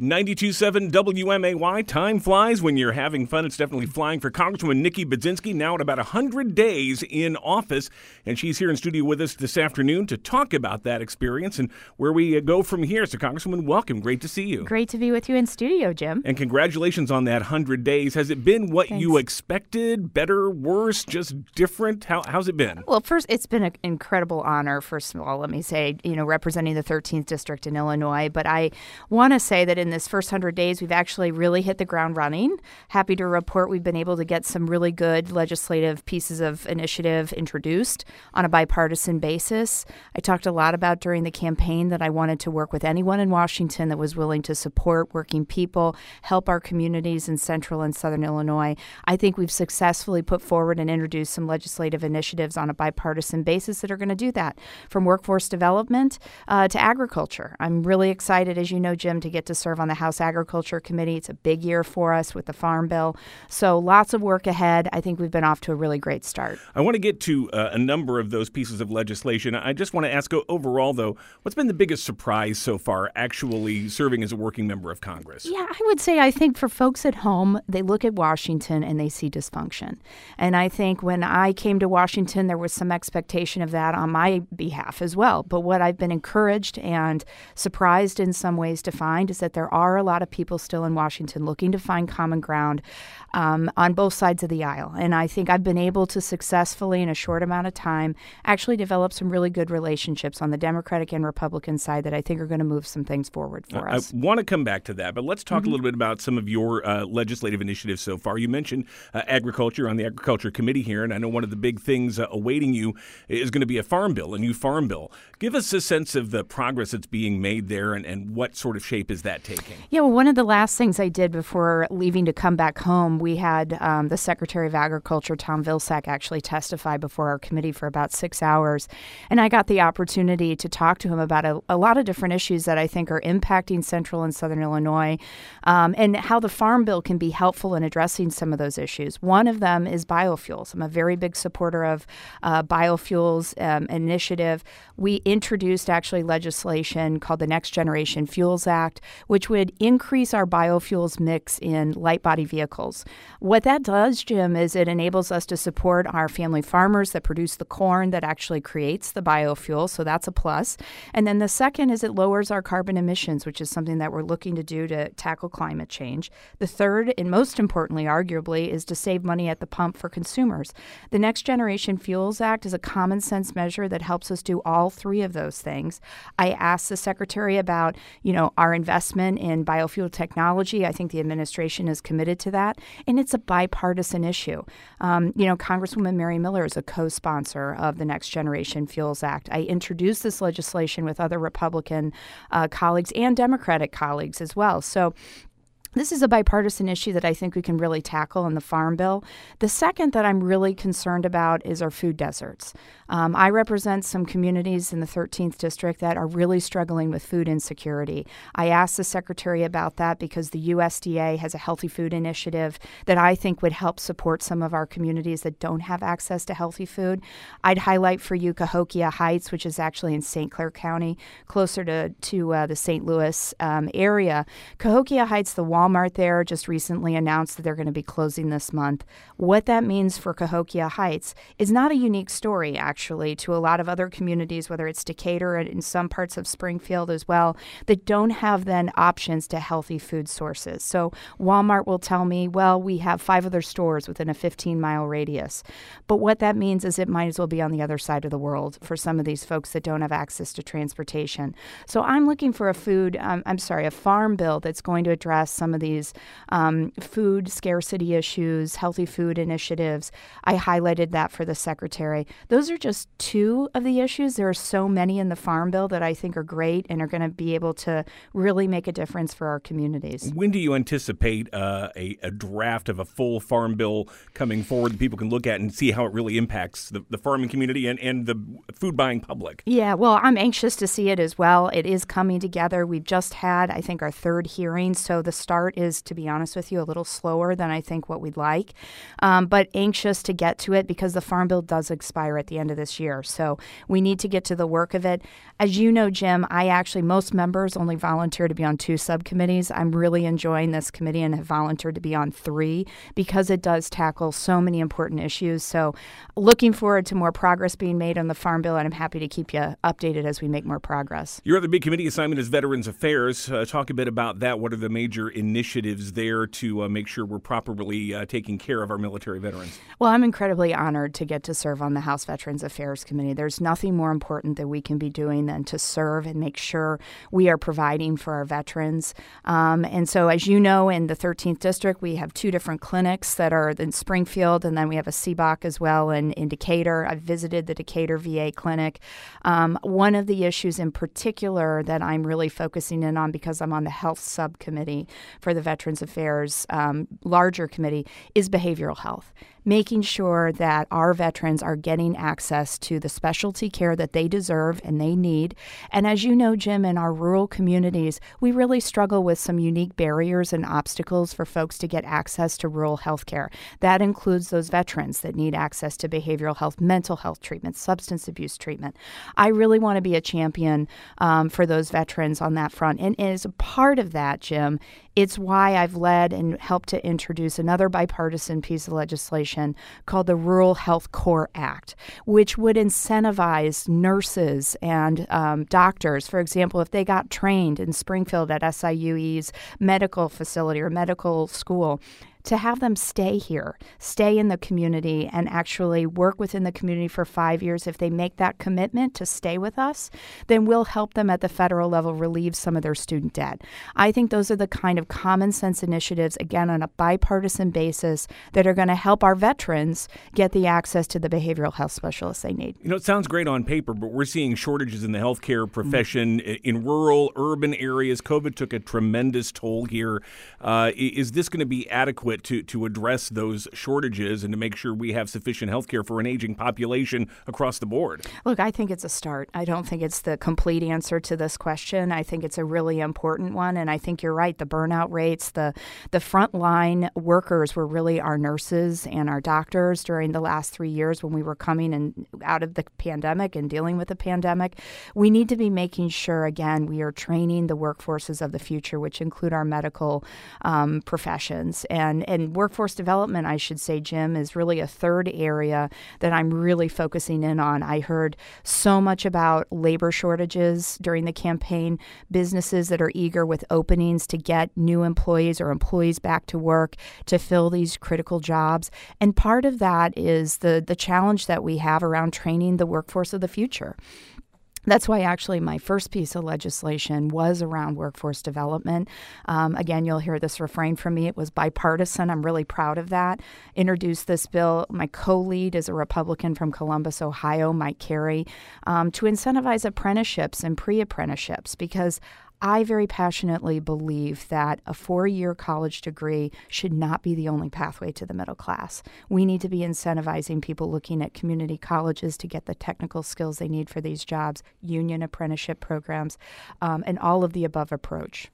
92.7 WMAY. Time flies when you're having fun. It's definitely flying for Congresswoman Nikki Budzinski, now at about 100 days in office. And she's here in studio with us this afternoon to talk about that experience and where we uh, go from here. So, Congresswoman, welcome. Great to see you. Great to be with you in studio, Jim. And congratulations on that 100 days. Has it been what Thanks. you expected? Better, worse, just different? How, how's it been? Well, first, it's been an incredible honor, first of all, let me say, you know, representing the 13th district in Illinois. But I want to say that in this first 100 days, we've actually really hit the ground running. Happy to report we've been able to get some really good legislative pieces of initiative introduced on a bipartisan basis. I talked a lot about during the campaign that I wanted to work with anyone in Washington that was willing to support working people, help our communities in central and southern Illinois. I think we've successfully put forward and introduced some legislative initiatives on a bipartisan basis that are going to do that, from workforce development uh, to agriculture. I'm really excited, as you know, Jim, to get to serve on the House Agriculture Committee. It's a big year for us with the Farm Bill. So lots of work ahead. I think we've been off to a really great start. I want to get to uh, a number of those pieces of legislation. I just want to ask overall, though, what's been the biggest surprise so far actually serving as a working member of Congress? Yeah, I would say I think for folks at home, they look at Washington and they see dysfunction. And I think when I came to Washington, there was some expectation of that on my behalf as well. But what I've been encouraged and surprised in some ways to find is that there are a lot of people still in Washington looking to find common ground um, on both sides of the aisle. And I think I've been able to successfully, in a short amount of time, actually develop some really good relationships on the Democratic and Republican side that I think are going to move some things forward for I us. I want to come back to that, but let's talk Mm-hmm. a little bit about some of your uh, legislative initiatives so far. You mentioned uh, agriculture on the Agriculture Committee here, and I know one of the big things uh, awaiting you is going to be a farm bill, a new farm bill. Give us a sense of the progress that's being made there and, and what sort of shape is that taking? Yeah, well, one of the last things I did before leaving to come back home, we had um, the Secretary of Agriculture, Tom Vilsack, actually testify before our committee for about six hours. And I got the opportunity to talk to him about a, a lot of different issues that I think are impacting central and southern Illinois um, and how the Farm Bill can be helpful in addressing some of those issues. One of them is biofuels. I'm a very big supporter of uh, biofuels um, initiative. We introduced actually legislation called the Next Generation Fuels Act, which would increase our biofuels mix in light body vehicles. What that does, Jim, is it enables us to support our family farmers that produce the corn that actually creates the biofuel. So that's a plus. And then the second is it lowers our carbon emissions, which is something that we're looking to do to tackle climate change. The third, and most importantly, arguably, is to save money at the pump for consumers. The Next Generation Fuels Act is a common sense measure that helps us do all three of those things. I asked the secretary about, you know, our investment in biofuel technology. I think the administration is committed to that, and it's a bipartisan issue. Um, you know, Congresswoman Mary Miller is a co-sponsor of the Next Generation Fuels Act. I introduced this legislation with other Republican uh, colleagues and Democratic colleagues as well. So this is a bipartisan issue that I think we can really tackle in the Farm Bill. The second that I'm really concerned about is our food deserts. Um, I represent some communities in the 13th district that are really struggling with food insecurity. I asked the secretary about that because the USDA has a healthy food initiative that I think would help support some of our communities that don't have access to healthy food. I'd highlight for you Cahokia Heights, which is actually in St. Clair County, closer to, to uh, the St. Louis um, area. Cahokia Heights, the Walmart there just recently announced that they're going to be closing this month. What that means for Cahokia Heights is not a unique story, actually, to a lot of other communities, whether it's Decatur and in some parts of Springfield as well, that don't have then options to healthy food sources. So Walmart will tell me, well, we have five other stores within a 15 mile radius. But what that means is it might as well be on the other side of the world for some of these folks that don't have access to transportation. So I'm looking for a food, um, I'm sorry, a farm bill that's going to address some of these um, food scarcity issues, healthy food initiatives. I highlighted that for the secretary. Those are just two of the issues. There are so many in the farm bill that I think are great and are going to be able to really make a difference for our communities. When do you anticipate uh, a, a draft of a full farm bill coming forward that people can look at and see how it really impacts the, the farming community and, and the food buying public? Yeah, well, I'm anxious to see it as well. It is coming together. We've just had, I think, our third hearing. So the start is, to be honest with you, a little slower than I think what we'd like, um, but anxious to get to it because the Farm Bill does expire at the end of this year. So we need to get to the work of it. As you know, Jim, I actually, most members only volunteer to be on two subcommittees. I'm really enjoying this committee and have volunteered to be on three because it does tackle so many important issues. So looking forward to more progress being made on the Farm Bill, and I'm happy to keep you updated as we make more progress. Your other big committee assignment is Veterans Affairs. Uh, talk a bit about that. What are the major initiatives there to uh, make sure we're properly uh, taking care of our military veterans? Well, I'm incredibly honored to get to serve on the House Veterans Affairs Committee. There's nothing more important that we can be doing than to serve and make sure we are providing for our veterans. Um, and so, as you know, in the 13th District, we have two different clinics that are in Springfield, and then we have a CBOC as well in, in Decatur. I've visited the Decatur VA clinic. Um, one of the issues in particular that I'm really focusing in on because I'm on the health subcommittee for the Veterans Affairs um, larger committee is behavioral health making sure that our veterans are getting access to the specialty care that they deserve and they need. And as you know, Jim, in our rural communities, we really struggle with some unique barriers and obstacles for folks to get access to rural health care. That includes those veterans that need access to behavioral health, mental health treatment, substance abuse treatment. I really want to be a champion um, for those veterans on that front. And as a part of that, Jim, it's why I've led and helped to introduce another bipartisan piece of legislation called the Rural Health Core Act, which would incentivize nurses and um, doctors, for example, if they got trained in Springfield at SIUE's medical facility or medical school, to have them stay here, stay in the community, and actually work within the community for five years. If they make that commitment to stay with us, then we'll help them at the federal level relieve some of their student debt. I think those are the kind of common sense initiatives, again, on a bipartisan basis, that are going to help our veterans get the access to the behavioral health specialists they need. You know, it sounds great on paper, but we're seeing shortages in the healthcare profession mm-hmm. in rural, urban areas. COVID took a tremendous toll here. Uh, is this going to be adequate? Adequate to, to address those shortages and to make sure we have sufficient health care for an aging population across the board? Look, I think it's a start. I don't think it's the complete answer to this question. I think it's a really important one. And I think you're right. The burnout rates, the, the frontline workers were really our nurses and our doctors during the last three years when we were coming and out of the pandemic and dealing with the pandemic. We need to be making sure, again, we are training the workforces of the future, which include our medical um, professions. And and, workforce development, I should say, Jim, is really a third area that I'm really focusing in on. I heard so much about labor shortages during the campaign, businesses that are eager with openings to get new employees or employees back to work to fill these critical jobs. And part of that is the, the challenge that we have around training the workforce of the future. That's why actually my first piece of legislation was around workforce development. Um, again, you'll hear this refrain from me. It was bipartisan. I'm really proud of that. Introduced this bill. My co lead is a Republican from Columbus, Ohio, Mike Carey, um, to incentivize apprenticeships and pre apprenticeships because I very passionately believe that a four year college degree should not be the only pathway to the middle class. We need to be incentivizing people looking at community colleges to get the technical skills they need for these jobs, union apprenticeship programs, um, and all of the above approach.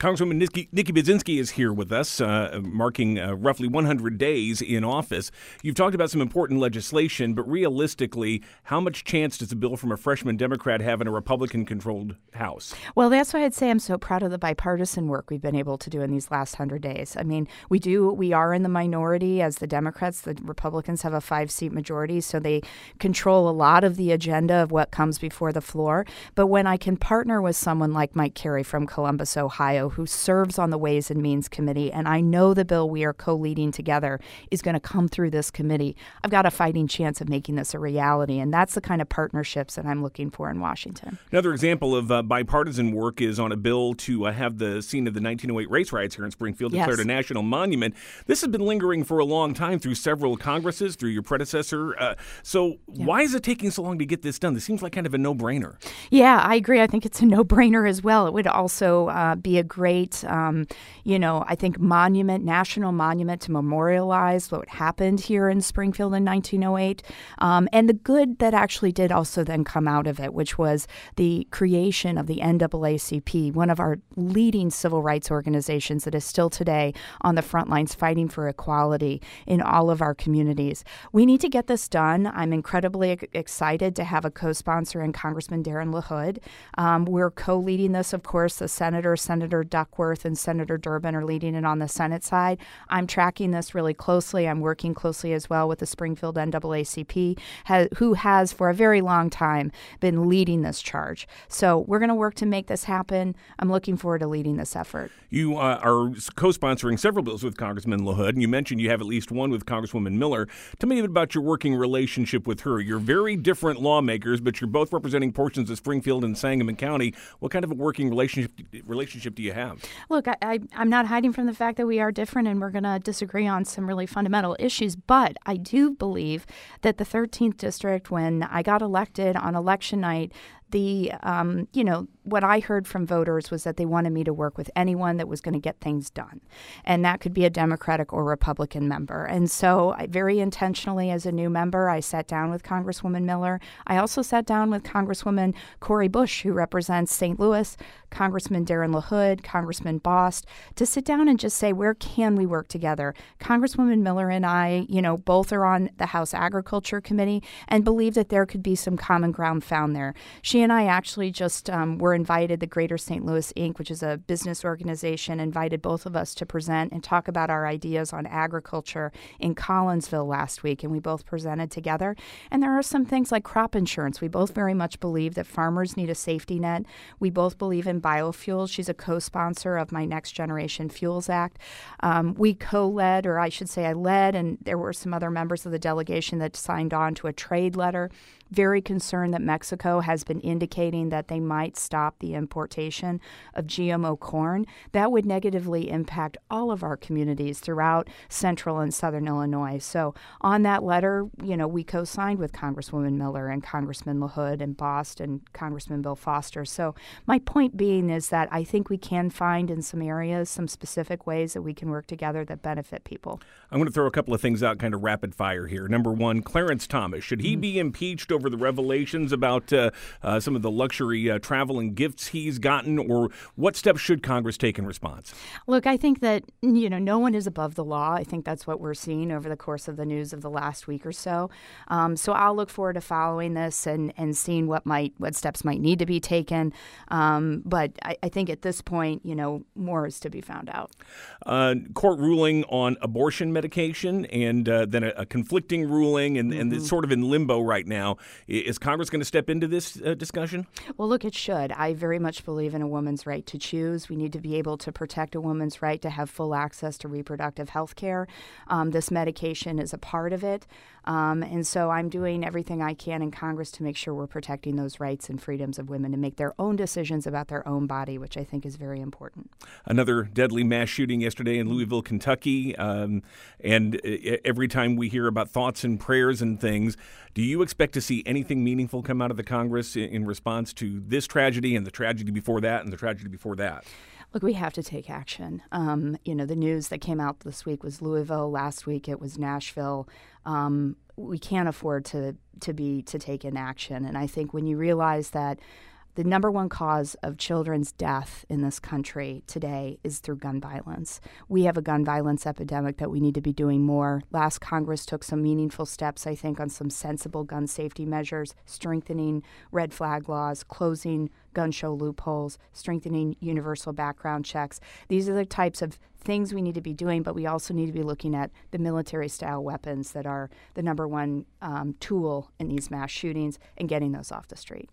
Congresswoman Nikki, Nikki Budzinski is here with us, uh, marking uh, roughly 100 days in office. You've talked about some important legislation, but realistically, how much chance does a bill from a freshman Democrat have in a Republican controlled House? Well, that's why I'd say I'm so proud of the bipartisan work we've been able to do in these last 100 days. I mean, we do, we are in the minority as the Democrats. The Republicans have a five seat majority, so they control a lot of the agenda of what comes before the floor. But when I can partner with someone like Mike Carey from Columbus, Ohio, who serves on the Ways and Means Committee, and I know the bill we are co leading together is going to come through this committee. I've got a fighting chance of making this a reality, and that's the kind of partnerships that I'm looking for in Washington. Another example of uh, bipartisan work is on a bill to uh, have the scene of the 1908 race riots here in Springfield declared a national monument. This has been lingering for a long time through several Congresses, through your predecessor. Uh, so, yeah. why is it taking so long to get this done? This seems like kind of a no brainer. Yeah, I agree. I think it's a no brainer as well. It would also uh, be a great, um, you know, I think monument, national monument to memorialize what happened here in Springfield in 1908, um, and the good that actually did also then come out of it, which was the creation of the NAACP, one of our leading civil rights organizations that is still today on the front lines fighting for equality in all of our communities. We need to get this done. I'm incredibly excited to have a co sponsor in Congressman Darren LaHood. Um, we're co leading this, of course. The Senator, Senator Duckworth, and Senator Durbin are leading it on the Senate side. I'm tracking this really closely. I'm working closely as well with the Springfield NAACP, who has for a very long time been leading this charge. So we're going to work to make this happen. I'm looking forward to leading this effort. You uh, are co sponsoring several bills with Congressman LaHood, and you mentioned you have at least one with Congresswoman Miller. Tell me a bit about your working relationship with her. You're very different lawmakers, but you're both representing portions of Springfield and Sangamon County. What kind of a working relationship relationship do you have? Look, I, I, I'm not hiding from the fact that we are different and we're going to disagree on some really fundamental issues, but I do believe that the 13th district, when I got elected on election night, the um, you know what I heard from voters was that they wanted me to work with anyone that was going to get things done, and that could be a Democratic or Republican member. And so, I, very intentionally, as a new member, I sat down with Congresswoman Miller. I also sat down with Congresswoman Cori Bush, who represents St. Louis, Congressman Darren LaHood, Congressman Bost, to sit down and just say where can we work together. Congresswoman Miller and I, you know, both are on the House Agriculture Committee and believe that there could be some common ground found there. She and I actually just um, were invited, the Greater St. Louis Inc., which is a business organization, invited both of us to present and talk about our ideas on agriculture in Collinsville last week, and we both presented together. And there are some things like crop insurance. We both very much believe that farmers need a safety net. We both believe in biofuels. She's a co sponsor of my Next Generation Fuels Act. Um, we co led, or I should say, I led, and there were some other members of the delegation that signed on to a trade letter very concerned that Mexico has been indicating that they might stop the importation of GMO corn. That would negatively impact all of our communities throughout central and southern Illinois. So, on that letter, you know, we co signed with Congresswoman Miller and Congressman LaHood and Bost and Congressman Bill Foster. So, my point being is that I think we can find in some areas some specific ways that we can work together that benefit people. I'm going to throw a couple of things out kind of rapid fire here. Number one, Clarence Thomas. Should he mm-hmm. be impeached over the revelations about uh, uh, some of the luxury uh, travel and gifts he's gotten, or what steps should Congress take in response? Look, I think that you know no one is above the law. I think that's what we're seeing over the course of the news of the last week or so. Um, so I'll look forward to following this and, and seeing what might what steps might need to be taken. Um, but I, I, think at this point, you know, more is to be found out. Uh, court ruling on abortion medication, and uh, then a, a, conflicting ruling, and, mm-hmm. and it's sort of in limbo right now. Is Congress going to step into this uh, discussion? Well, look, it should. I very much believe in a woman's right to choose. We need to be able to protect a woman's right to have full access to reproductive health care. Um, this medication is a part of it. Um, and so I'm doing everything I can in Congress to make sure we're protecting those rights and freedoms of women to make their own decisions about their own body, which I think is very important. Another deadly mass shooting yesterday in Louisville, Kentucky. Um, and every time we hear about thoughts and prayers and things, do you expect to see anything meaningful come out of the Congress in, in response to this tragedy and the tragedy before that and the tragedy before that? look, we have to take action. Um, you know, the news that came out this week was Louisville. Last week it was Nashville. Um, we can't afford to to be to take inaction. And I think when you realize that the number one cause of children's death in this country today is through gun violence. We have a gun violence epidemic that we need to be doing more. Last Congress took some meaningful steps, I think, on some sensible gun safety measures, strengthening red flag laws, closing gun show loopholes, strengthening universal background checks. These are the types of things we need to be doing, but we also need to be looking at the military style weapons that are the number one um, tool in these mass shootings and getting those off the street.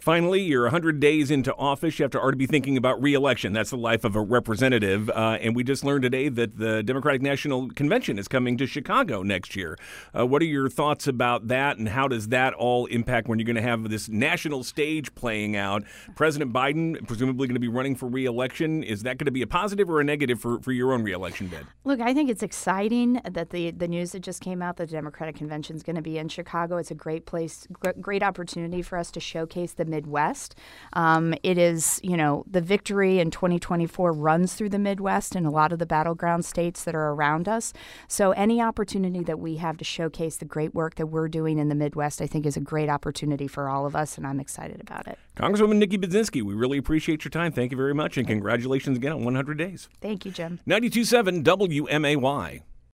Finally, you're 100 days into office. You have to already be thinking about reelection. That's the life of a representative. Uh, and we just learned today that the Democratic National Convention is coming to Chicago next year. Uh, what are your thoughts about that, and how does that all impact when you're going to have this national stage playing out? President Biden, presumably going to be running for reelection. Is that going to be a positive or a negative for, for your own reelection bid? Look, I think it's exciting that the, the news that just came out, the Democratic Convention is going to be in Chicago. It's a great place, great opportunity for us to showcase the Midwest. Um, it is, you know, the victory in 2024 runs through the Midwest and a lot of the battleground states that are around us. So any opportunity that we have to showcase the great work that we're doing in the Midwest, I think, is a great opportunity for all of us, and I'm excited about it. Congresswoman Nikki Budzinski, we really appreciate your time. Thank you very much, and congratulations again on 100 days. Thank you, Jim. 92.7 WMAY.